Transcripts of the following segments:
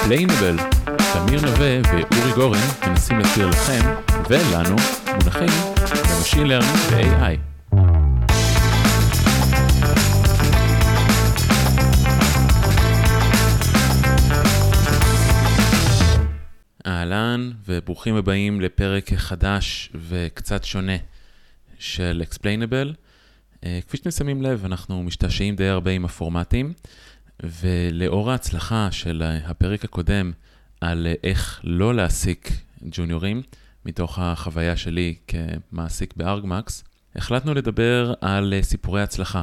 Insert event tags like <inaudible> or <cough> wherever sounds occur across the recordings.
Explainable. תמיר נווה ואורי גורן מנסים להסביר לכם ולנו מונחים ב-Machine Learning ו-AI. אהלן וברוכים הבאים לפרק חדש וקצת שונה של Explainable. אה, כפי שאתם שמים לב, אנחנו משתעשעים די הרבה עם הפורמטים, ולאור ההצלחה של הפרק הקודם על איך לא להעסיק ג'וניורים, מתוך החוויה שלי כמעסיק בארגמקס, החלטנו לדבר על סיפורי הצלחה.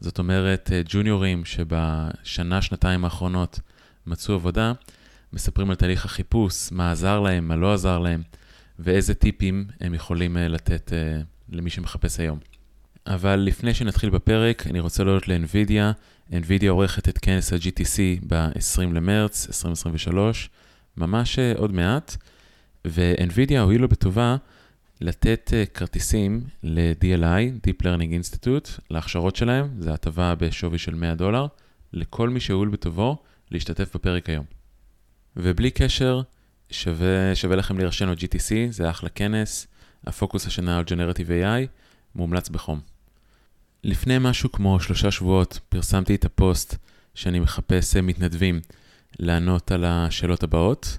זאת אומרת, ג'וניורים שבשנה, שנתיים האחרונות מצאו עבודה, מספרים על תהליך החיפוש, מה עזר להם, מה לא עזר להם, ואיזה טיפים הם יכולים לתת למי שמחפש היום. אבל לפני שנתחיל בפרק, אני רוצה להודות לאנווידיה. אנווידיה עורכת את כנס ה-GTC ב-20 למרץ 2023, ממש עוד מעט, ואנווידיה הואילו בטובה לתת כרטיסים ל-DLI, Deep Learning Institute, להכשרות שלהם, זו הטבה בשווי של 100 דולר, לכל מי שהואיל בטובו להשתתף בפרק היום. ובלי קשר, שווה, שווה לכם להירשם ל-GTC, זה אחלה כנס, הפוקוס השנה על Generative AI, מומלץ בחום. לפני משהו כמו שלושה שבועות פרסמתי את הפוסט שאני מחפש מתנדבים לענות על השאלות הבאות,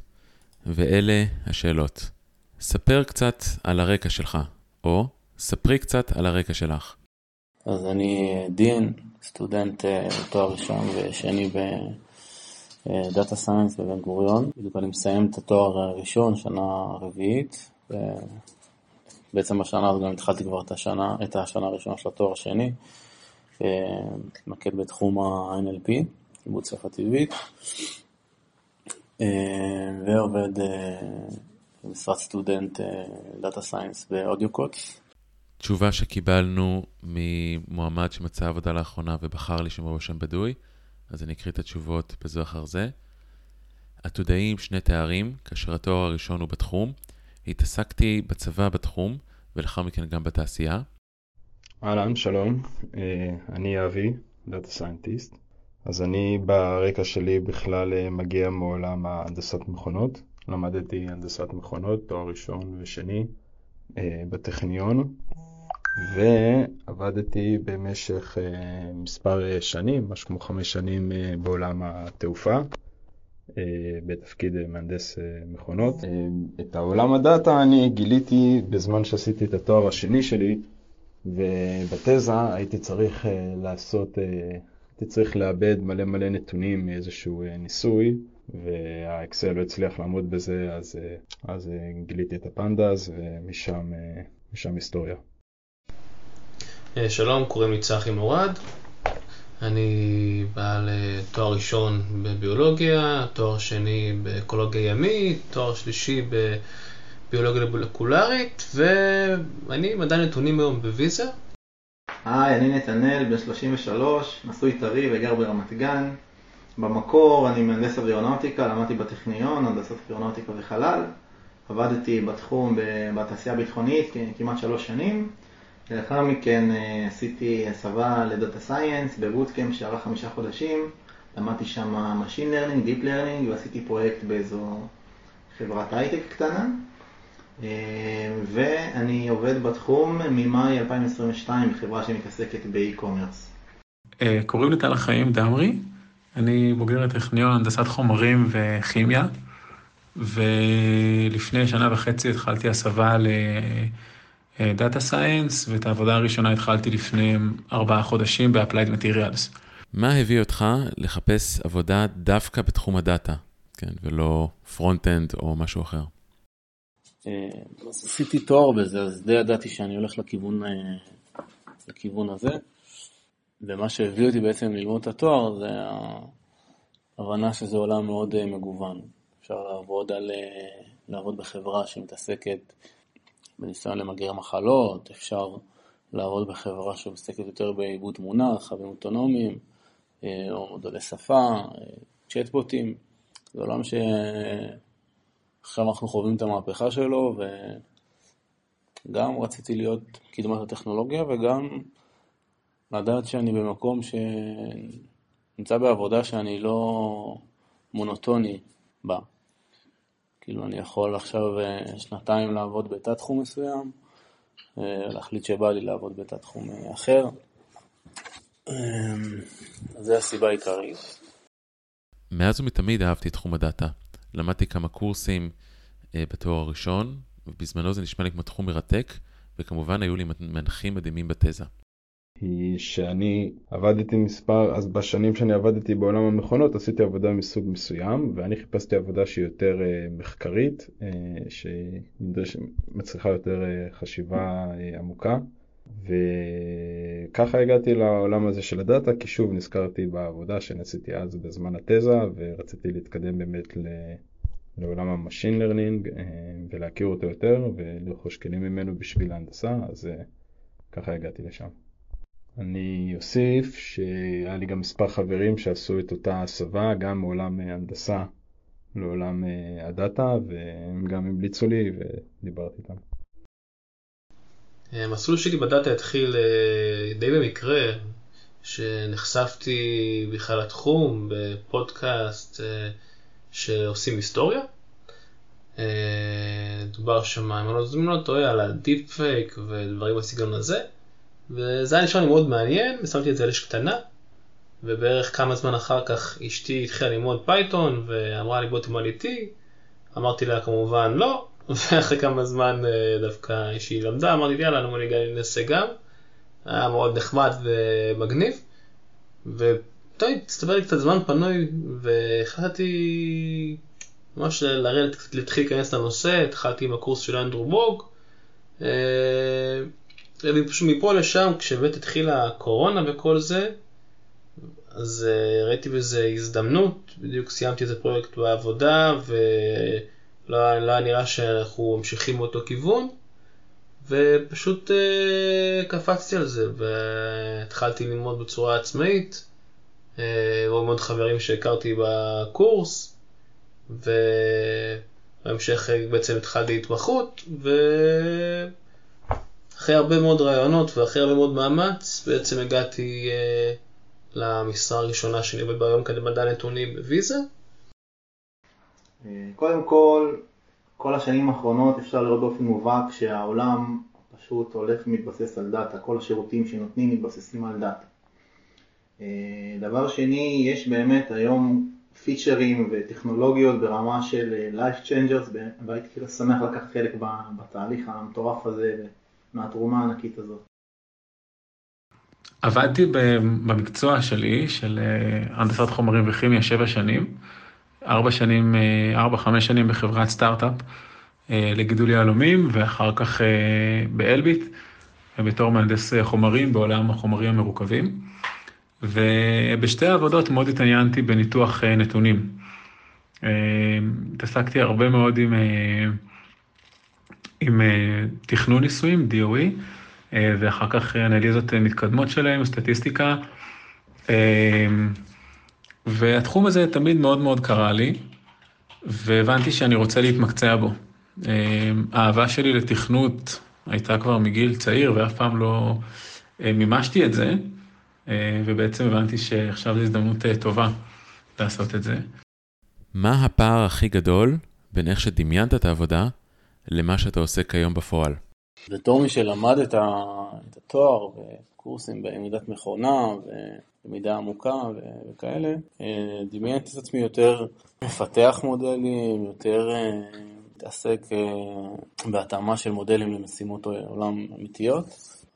ואלה השאלות. ספר קצת על הרקע שלך, או ספרי קצת על הרקע שלך. אז אני דין, סטודנט תואר ראשון ושני ב-Data Science בבן גוריון. בדיוק אני מסיים את התואר הראשון, שנה רביעית. בעצם בשנה הזאת גם התחלתי כבר את השנה, את השנה הראשונה של התואר השני, מתמקד בתחום ה-NLP, עיבוד שפה טבעית, ועובד במשרת סטודנט Data Science ב-AudioCodes. תשובה שקיבלנו ממועמד שמצא עבודה לאחרונה ובחר להישאר בשם בדוי, אז אני אקריא את התשובות בזו אחר זה. עתודאי עם שני תארים, כאשר התואר הראשון הוא בתחום, התעסקתי בצבא בתחום, ולאחר מכן גם בתעשייה. אהלן, שלום, אני אבי, Data Scientist. אז אני ברקע שלי בכלל מגיע מעולם ההנדסת מכונות. למדתי הנדסת מכונות, תואר ראשון ושני בטכניון, ועבדתי במשך מספר שנים, משהו כמו חמש שנים בעולם התעופה. בתפקיד מהנדס מכונות. את העולם הדאטה אני גיליתי בזמן שעשיתי את התואר השני שלי, ובתזה הייתי צריך לעשות, הייתי צריך לאבד מלא מלא נתונים מאיזשהו ניסוי, והאקסל לא הצליח לעמוד בזה, אז, אז גיליתי את הפנדס, ומשם היסטוריה. שלום, קוראים לי צחי מורד. אני בעל תואר ראשון בביולוגיה, תואר שני באקולוגיה ימית, תואר שלישי בביולוגיה מולקולרית, ואני מדע נתונים היום בוויזה. היי, אני נתנאל, בן 33, נשוי טרי וגר ברמת גן. במקור אני מהנדס אווירונאוטיקה, למדתי בטכניון, הנדסת אווירונאוטיקה וחלל. עבדתי בתחום בתעשייה הביטחונית כמעט שלוש שנים. לאחר מכן עשיתי הסבה לדאטה סייאנס בבוטקאמפ שערך חמישה חודשים, למדתי שם Machine Learning, Deep Learning ועשיתי פרויקט באיזו חברת הייטק קטנה. ואני עובד בתחום ממאי 2022 בחברה שמתעסקת ב-e-commerce. קוראים לי טל החיים דמרי, אני בוגר הטכניון הנדסת חומרים וכימיה. ולפני שנה וחצי התחלתי הסבה ל... Data Science, ואת העבודה הראשונה התחלתי לפני ארבעה חודשים ב-Applied Materials. מה הביא אותך לחפש עבודה דווקא בתחום הדאטה, כן, ולא Front-end או משהו אחר? אז עשיתי תואר בזה, אז די ידעתי שאני הולך לכיוון, לכיוון הזה, ומה שהביא אותי בעצם ללמוד את התואר זה ההבנה שזה עולם מאוד מגוון. אפשר לעבוד, על, לעבוד בחברה שמתעסקת בניסיון למגר מחלות, אפשר לעבוד בחברה שמסתכלת יותר בעיבוד תמונה, רכבים אוטונומיים, או מודלי שפה, צ'טבוטים. זה עולם שעכשיו אנחנו חווים את המהפכה שלו, וגם רציתי להיות קדמת הטכנולוגיה, וגם לדעת שאני במקום שנמצא בעבודה שאני לא מונוטוני בה. כאילו אני יכול עכשיו אה, שנתיים לעבוד בתת תחום מסוים, אה, להחליט שבא לי לעבוד בתת תחום אה, אחר. זו הסיבה העיקרית. מאז ומתמיד אהבתי את תחום הדאטה. למדתי כמה קורסים בתואר הראשון, ובזמנו זה נשמע לי כמו תחום מרתק, וכמובן היו לי מנחים מדהימים בתזה. היא שאני עבדתי מספר, אז בשנים שאני עבדתי בעולם המכונות עשיתי עבודה מסוג מסוים ואני חיפשתי עבודה שהיא יותר uh, מחקרית, uh, שמצריכה יותר uh, חשיבה עמוקה וככה הגעתי לעולם הזה של הדאטה כי שוב נזכרתי בעבודה שעשיתי אז בזמן התזה ורציתי להתקדם באמת ל... לעולם ה-Machine Learning ולהכיר אותו יותר ולרכוש כלים ממנו בשביל ההנדסה אז ככה הגעתי לשם. אני אוסיף שהיה לי גם מספר חברים שעשו את אותה הסבה, גם מעולם אה, הנדסה לעולם אה, הדאטה, והם גם המליצו לי ודיברתי איתם. המסלול שלי בדאטה התחיל אה, די במקרה, שנחשפתי בכלל לתחום בפודקאסט שעושים היסטוריה. דובר שם, אם אני לא טועה, על הדיפ פייק ודברים בסגנון הזה. וזה היה נשמע לי מאוד מעניין, ושמתי את זה על אש קטנה, ובערך כמה זמן אחר כך אשתי התחילה ללמוד Python, ואמרה לי בוא תלמד איתי, אמרתי לה כמובן לא, <laughs> ואחרי כמה זמן אה, דווקא שהיא למדה, אמרתי לי יאללה, אני גם ננסה גם, היה מאוד נחמד ומגניב, וטוב, הצטבר לי קצת זמן פנוי, והחלטתי ממש לרדת, להתחיל להיכנס לנושא, התחלתי עם הקורס של אנדרו בוג, אה, ופשוט מפה לשם, כשבאמת התחילה הקורונה וכל זה, אז uh, ראיתי בזה הזדמנות, בדיוק סיימתי איזה פרויקט בעבודה, ולא לא נראה שאנחנו ממשיכים באותו כיוון, ופשוט uh, קפצתי על זה, והתחלתי ללמוד בצורה עצמאית, uh, ועוד מאוד חברים שהכרתי בקורס, ובהמשך בעצם התחלתי התמחות, ו... אחרי הרבה מאוד רעיונות ואחרי הרבה מאוד מאמץ, בעצם הגעתי אה, למשרה הראשונה שאני עובד בה היום כמדע נתונים בוויזה. אה, קודם כל, כל השנים האחרונות אפשר לראות באופן מובהק שהעולם פשוט הולך ומתבסס על דאטה, כל השירותים שנותנים מתבססים על דאטה. אה, דבר שני, יש באמת היום פיצ'רים וטכנולוגיות ברמה של life changers, והייתי שמח לקחת חלק בתהליך המטורף הזה מהתרומה הענקית הזאת? עבדתי במקצוע שלי, של אה, הנדסת חומרים וכימיה, שבע שנים. ארבע שנים, אה, ארבע, חמש שנים בחברת סטארט-אפ אה, לגידול יהלומים, ואחר כך באלביט, בתור מהנדס חומרים בעולם החומרים המרוכבים. ובשתי העבודות מאוד התעניינתי בניתוח נתונים. התעסקתי הרבה מאוד עם עם אה, תכנון ניסויים, DOE, אה, ואחר כך אנליזות מתקדמות שלהם, סטטיסטיקה. אה, והתחום הזה תמיד מאוד מאוד קרה לי, והבנתי שאני רוצה להתמקצע בו. האהבה שלי לתכנות הייתה כבר מגיל צעיר ואף פעם לא מימשתי את זה, ובעצם הבנתי שעכשיו זו הזדמנות טובה לעשות את זה. מה הפער הכי גדול בין איך שדמיינת את העבודה למה שאתה עושה כיום בפועל? בתור מי שלמד את, התואר וקורסים בלמידת מכונה ולמידה עמוקה וכאלה, אה, דמיינתי את עצמי יותר מפתח מודלים, יותר אה, מתעסק אה, בהתאמה של מודלים למשימות עולם אמיתיות,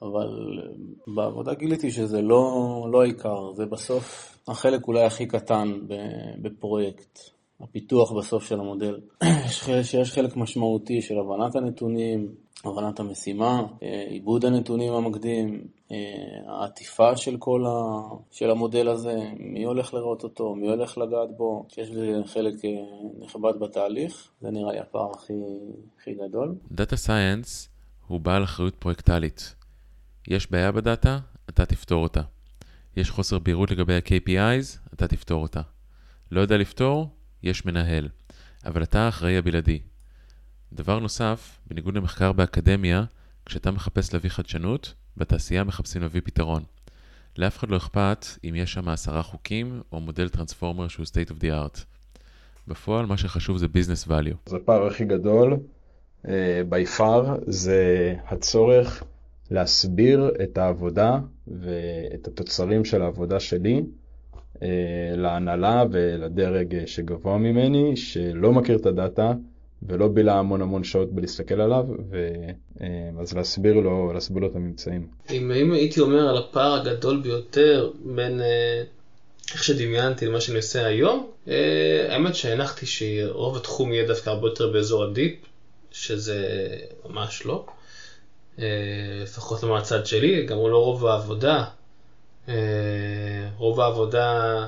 אבל בעבודה גיליתי שזה לא, לא העיקר, זה בסוף החלק אולי הכי קטן בפרויקט. הפיתוח בסוף של המודל. <clears throat> שיש חלק משמעותי של הבנת הנתונים, הבנת המשימה, אה, עיבוד הנתונים המקדים, אה, העטיפה של כל ה... של המודל הזה, מי הולך לראות אותו, מי הולך לגעת בו, שיש לזה חלק אה, נכבד בתהליך, זה נראה לי הפער הכי, הכי גדול. Data Science הוא בעל אחריות פרויקטלית. יש בעיה בדאטה, אתה תפתור אותה. יש חוסר בהירות לגבי ה-KPIs, אתה תפתור אותה. לא יודע לפתור, יש מנהל, אבל אתה האחראי הבלעדי. דבר נוסף, בניגוד למחקר באקדמיה, כשאתה מחפש להביא חדשנות, בתעשייה מחפשים להביא פתרון. לאף אחד לא אכפת אם יש שם עשרה חוקים או מודל טרנספורמר שהוא state of the art. בפועל מה שחשוב זה ביזנס value. אז הפער הכי גדול, uh, by far, זה הצורך להסביר את העבודה ואת התוצרים של העבודה שלי להנהלה ולדרג שגבוה ממני, שלא מכיר את הדאטה ולא בילה המון המון שעות בלהסתכל עליו, ו... uh, אז להסביר לו, להסביר לו את הממצאים. אם, הייתי אומר על הפער הגדול ביותר בין איך שדמיינתי למה שאני עושה היום, האמת שהנחתי שרוב התחום יהיה דווקא הרבה יותר באזור הדיפ, שזה ממש לא. אה, לפחות לא מהצד שלי, גם לא רוב העבודה. אה, רוב העבודה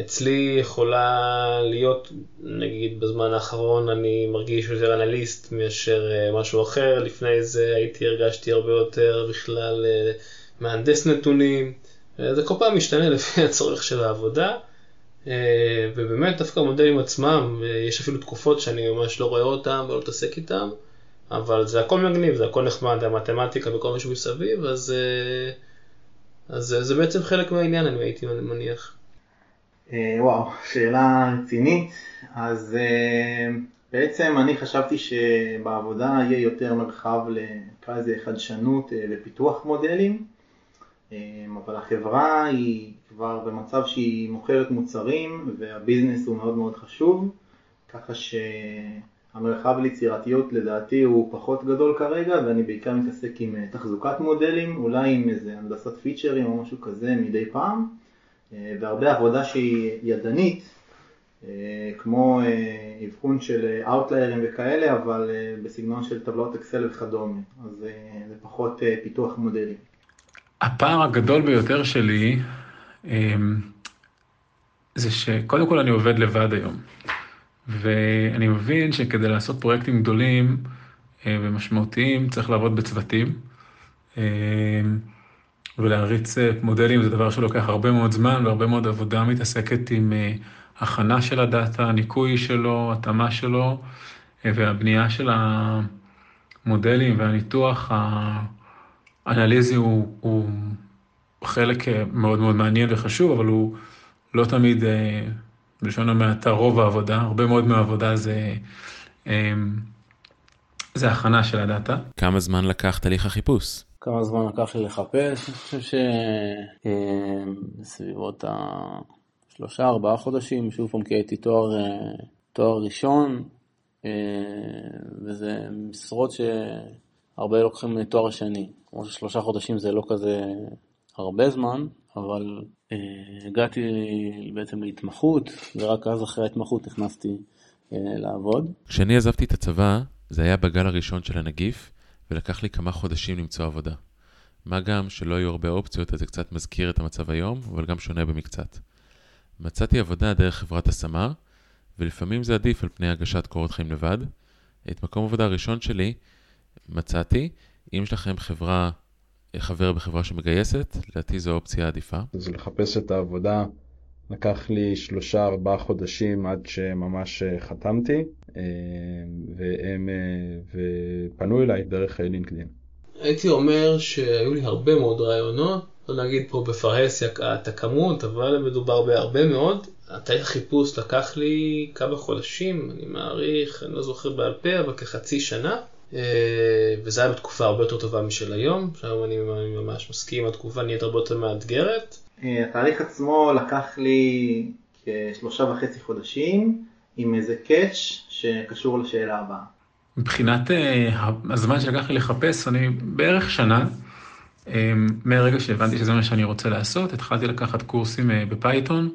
אצלי יכולה להיות, נגיד בזמן האחרון אני מרגיש יותר אנליסט מאשר אה, משהו אחר, לפני זה הייתי, הרגשתי הרבה יותר בכלל מהנדס נתונים, זה כל פעם משתנה לפי <laughs> הצורך של העבודה. ובאמת דווקא המודלים עצמם, יש אפילו תקופות שאני ממש לא רואה אותם ולא מתעסק איתם. אבל זה הכל מגניב, זה הכל נחמד, המתמטיקה וכל מה שמסביב, אז, אה, אז זה בעצם חלק מהעניין, אני הייתי מניח. אה, וואו, שאלה רצינית. אז אה, בעצם אני חשבתי שבעבודה יהיה יותר מרחב לזה חדשנות ופיתוח מודלים, אבל החברה היא כבר במצב שהיא מוכרת מוצרים והביזנס הוא מאוד מאוד חשוב, ככה ש... המרחב ליצירתיות לדעתי הוא פחות גדול כרגע ואני בעיקר מתעסק עם אה, תחזוקת מודלים, אולי עם איזה הנדסת פיצ'רים או משהו כזה מדי פעם אה, והרבה עבודה שהיא ידנית אה, כמו אבחון של אאוטליירים וכאלה אבל בסגנון של טבלאות אקסל וכדומה אז זה פחות פיתוח מודלים. הפער הגדול ביותר שלי זה שקודם כל אני עובד לבד היום. ואני מבין שכדי לעשות פרויקטים גדולים אה, ומשמעותיים צריך לעבוד בצוותים. אה, ולהריץ אה, מודלים זה דבר שלוקח הרבה מאוד זמן והרבה מאוד עבודה מתעסקת עם הכנה של הדאטה, ניקוי שלו, התאמה שלו והבנייה של המודלים והניתוח האנליזי הוא, הוא חלק מאוד מאוד מעניין וחשוב, אבל הוא לא תמיד בלשון המעטה רוב העבודה, הרבה מאוד מהעבודה זה, אמ, זה הכנה של הדאטה. כמה זמן לקח תהליך החיפוש? כמה זמן לקח לי לחפש? אני חושב שבסביבות השלושה, ארבעה חודשים, שוב פעם כי הייתי תואר, אה, תואר ראשון, אה, וזה משרות שהרבה לוקחים תואר שני. כמו ששלושה חודשים זה לא כזה הרבה זמן, אבל הגעתי בעצם להתמחות, ורק אז אחרי ההתמחות נכנסתי אה, לעבוד. כשאני עזבתי את הצבא, זה היה בגל הראשון של הנגיף, ולקח לי כמה חודשים למצוא עבודה. מה גם שלא היו הרבה אופציות, אז זה קצת מזכיר את המצב היום, אבל גם שונה במקצת. מצאתי עבודה דרך חברת השמה, ולפעמים זה עדיף על פני הגשת קורות חיים לבד. את מקום העבודה הראשון שלי מצאתי, אם יש לכם חברה חבר בחברה שמגייסת, לדעתי זו האופציה העדיפה. אז לחפש את העבודה לקח לי שלושה ארבעה חודשים עד שממש אה, חתמתי, אה, והם אה, ופנו אליי דרך לינקדאין. הייתי אומר שהיו לי הרבה מאוד רעיונות, לא נגיד פה בפרהסיה את הכמות, אבל מדובר בהרבה מאוד. התהליך חיפוש לקח לי כמה חודשים, אני מעריך, אני לא זוכר בעל פה, אבל כחצי שנה. אה, וזה היה בתקופה הרבה יותר טובה משל היום, שהיום אני ממש מסכים, התקופה נהיית הרבה יותר מאתגרת. אה, התהליך עצמו לקח לי כשלושה וחצי חודשים, עם איזה catch שקשור לשאלה הבאה. מבחינת uh, הזמן שלקח לי לחפש, אני בערך שנה, מהרגע שהבנתי שזה מה שאני רוצה לעשות, התחלתי לקחת קורסים בפייתון,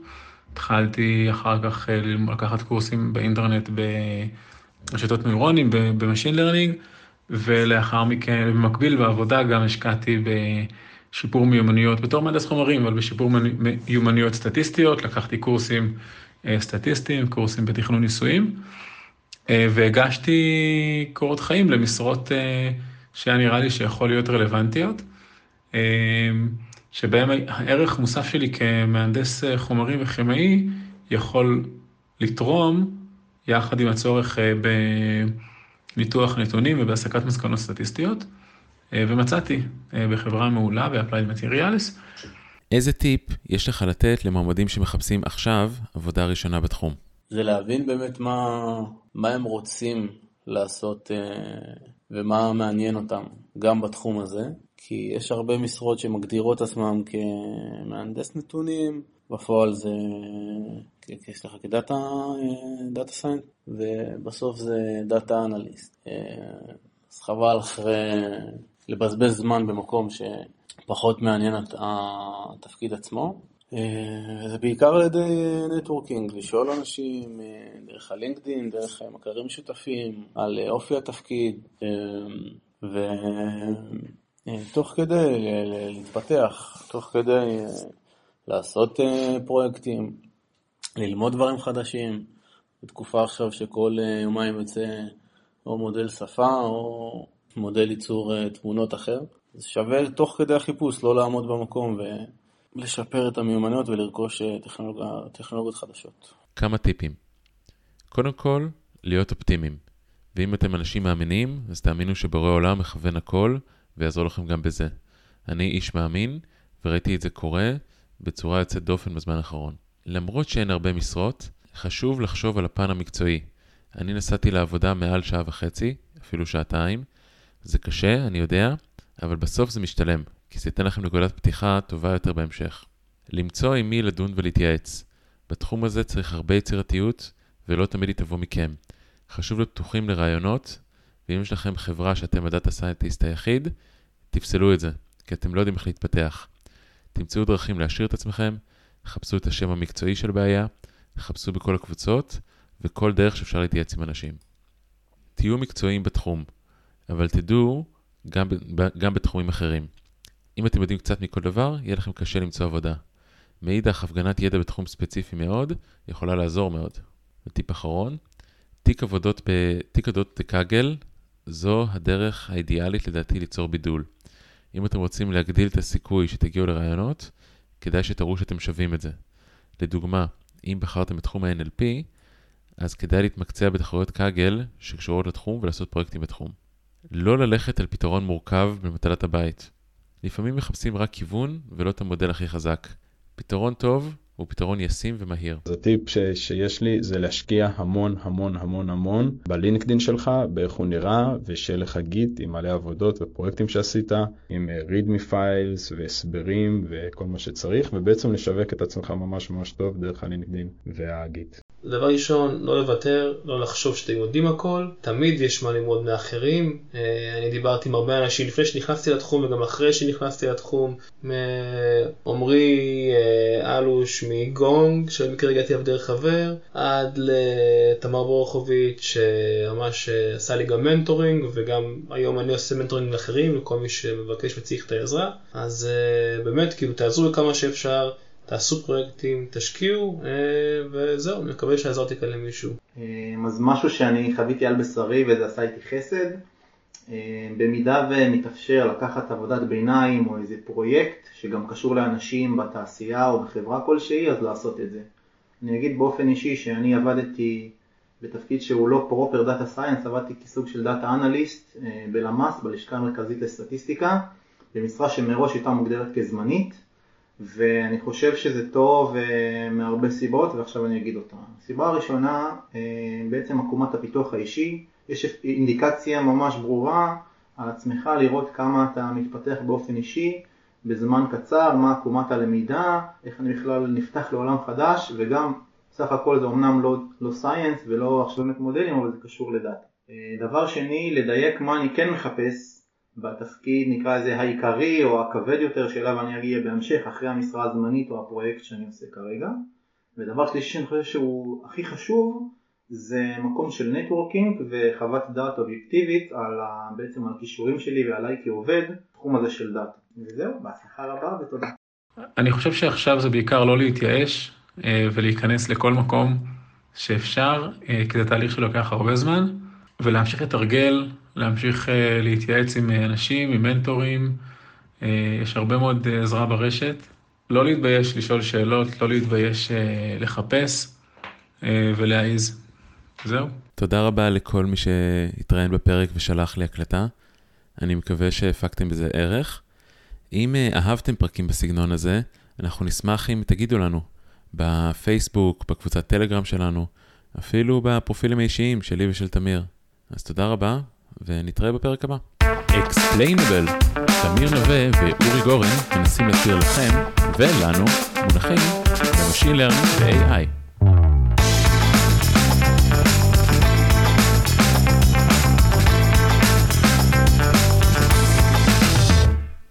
התחלתי אחר כך לקחת קורסים באינטרנט ב... רשתות נוירונים ב machine learning, ולאחר מכן, במקביל בעבודה גם השקעתי בשיפור מיומנויות בתור מהנדס חומרים, אבל בשיפור מיומנויות סטטיסטיות, לקחתי קורסים אה, סטטיסטיים, קורסים בתכנון ניסויים, אה, והגשתי קורות חיים למשרות אה, שהיה נראה לי שיכול להיות רלוונטיות, שבהם הערך מוסף שלי כמהנדס חומרים וכימאי יכול לתרום יחד עם הצורך אה, בניתוח נתונים ובהסקת מסקנות סטטיסטיות, אה, ומצאתי אה, בחברה מעולה ב-Applied Materials. איזה טיפ יש לך לתת למועמדים שמחפשים עכשיו עבודה ראשונה בתחום? זה להבין באמת מה, מה הם רוצים לעשות ומה מעניין אותם, גם בתחום הזה, כי יש הרבה משרות שמגדירות עצמם כמהנדס נתונים, בפועל זה, סליחה, כ data data scientist, ובסוף זה data analyst. אז חבל אחרי, לבזבז זמן במקום שפחות מעניין את התפקיד עצמו. זה בעיקר על ידי networking, לשאול אנשים דרך ה LinkedIn, דרך מכרים שותפים, על אופי התפקיד, ותוך כדי להתפתח, תוך כדי לעשות פרויקטים, ללמוד דברים חדשים. בתקופה עכשיו שכל יומיים יוצא או מודל שפה או מודל ייצור תמונות אחר. זה שווה תוך כדי החיפוש, לא לעמוד במקום ולשפר את המיומנויות ולרכוש טכנולוג... טכנולוגיות חדשות. כמה טיפים. קודם כל, להיות אופטימיים. ואם אתם אנשים מאמינים, אז תאמינו שבורא עולם מכוון הכל ויעזור לכם גם בזה. אני איש מאמין, וראיתי את זה קורה בצורה יוצאת דופן בזמן האחרון. למרות שאין הרבה משרות, חשוב לחשוב על הפן המקצועי. אני נסעתי לעבודה מעל שעה וחצי, אפילו שעתיים. זה קשה, אני יודע, אבל בסוף זה משתלם, כי זה ייתן לכם נקודת פתיחה טובה יותר בהמשך. למצוא עם מי לדון ולהתייעץ. בתחום הזה צריך הרבה יצירתיות, ולא תמיד היא תבוא מכם. חשוב להיות פתוחים לרעיונות, ואם יש לכם חברה שאתם הדאטה סיינטיסט היחיד, תפסלו את זה, כי אתם לא יודעים איך להתפתח. תמצאו דרכים להשאיר את עצמכם, חפשו את השם המקצועי של בעיה, חפשו בכל הקבוצות, וכל דרך שאפשר להתייעץ עם אנשים. תהיו מקצועיים בתחום, אבל תדעו גם, גם בתחומים אחרים. אם אתם יודעים קצת מכל דבר, יהיה לכם קשה למצוא עבודה. מאידך, הפגנת ידע בתחום ספציפי מאוד, יכולה לעזור מאוד. וטיפ אחרון, תיק עבודות בתיק עבודות בקאגל, זו הדרך האידיאלית לדעתי ליצור בידול. אם אתם רוצים להגדיל את הסיכוי שתגיעו לרעיונות, כדאי שתראו שאתם שווים את זה. לדוגמה, אם בחרתם בתחום ה-NLP, אז כדאי להתמקצע בתחרויות קאגל שקשורות לתחום ולעשות פרויקטים בתחום. לא ללכת על פתרון מורכב במטלת הבית. לפעמים מחפשים רק כיוון ולא את המודל הכי חזק. פתרון טוב הוא פתרון ישים ומהיר. אז הטיפ ש- שיש לי זה להשקיע המון המון המון המון בלינקדין שלך, באיך הוא נראה, ושיהיה לך גיט עם מלא עבודות ופרויקטים שעשית, עם readme files והסברים וכל מה שצריך, ובעצם לשווק את עצמך ממש ממש טוב דרך הלינקדין והגיט. דבר ראשון, לא לוותר, לא לחשוב שאתם יודעים הכל, תמיד יש מה ללמוד מאחרים. אני דיברתי עם הרבה אנשים לפני שנכנסתי לתחום וגם אחרי שנכנסתי לתחום, מעומרי אלוש מגונג, שבמקרה הגעתי אליו דרך חבר, עד לתמר בורחוביץ' שממש עשה לי גם mentoring, וגם היום אני עושה mentoring לאחרים, לכל מי שמבקש וצריך את העזרה. אז באמת, כאילו, תעזרו לכמה שאפשר. תעשו פרויקטים, תשקיעו, וזהו, אני מקווה שעזרתי כאן למישהו. אז משהו שאני חוויתי על בשרי וזה עשה איתי חסד, במידה ומתאפשר לקחת עבודת ביניים או איזה פרויקט שגם קשור לאנשים בתעשייה או בחברה כלשהי, אז לעשות את זה. אני אגיד באופן אישי שאני עבדתי בתפקיד שהוא לא proper data science, עבדתי כסוג של data analyst בלמ"ס, בלשכה המרכזית לסטטיסטיקה, במשרה שמראש הייתה מוגדרת כזמנית. ואני חושב שזה טוב מהרבה סיבות ועכשיו אני אגיד אותה. הסיבה הראשונה, בעצם עקומת הפיתוח האישי, יש אינדיקציה ממש ברורה על עצמך לראות כמה אתה מתפתח באופן אישי בזמן קצר, מה עקומת הלמידה, איך אני בכלל נפתח לעולם חדש וגם סך הכל זה אמנם לא, לא סייאנס ולא עכשיו באמת מודלים אבל זה קשור לדאטה. דבר שני, לדייק מה אני כן מחפש בתפקיד נקרא לזה העיקרי או הכבד יותר שאליו אני אגיע בהמשך אחרי המשרה הזמנית או הפרויקט שאני עושה כרגע. ודבר שלישי שאני חושב שהוא הכי חשוב זה מקום של networking וחוות דעת אובייקטיבית על ה, בעצם על הכישורים שלי ועליי כעובד בתחום הזה של data. וזהו, בהצלחה רבה ותודה. אני חושב שעכשיו זה בעיקר לא להתייאש ולהיכנס לכל מקום שאפשר, כי זה תהליך שלוקח הרבה זמן, ולהמשיך לתרגל להמשיך להתייעץ עם אנשים, עם מנטורים, יש הרבה מאוד עזרה ברשת. לא להתבייש לשאול שאלות, לא להתבייש לחפש ולהעיז. זהו. תודה רבה לכל מי שהתראיין בפרק ושלח לי הקלטה. אני מקווה שהפקתם בזה ערך. אם אהבתם פרקים בסגנון הזה, אנחנו נשמח אם תגידו לנו בפייסבוק, בקבוצת טלגרם שלנו, אפילו בפרופילים האישיים שלי ושל תמיר. אז תודה רבה, ונתראה בפרק הבא. Explainable, תמיר נווה ואורי גורן מנסים להסביר לכם ולנו מונחים ב machine learning ו-AI.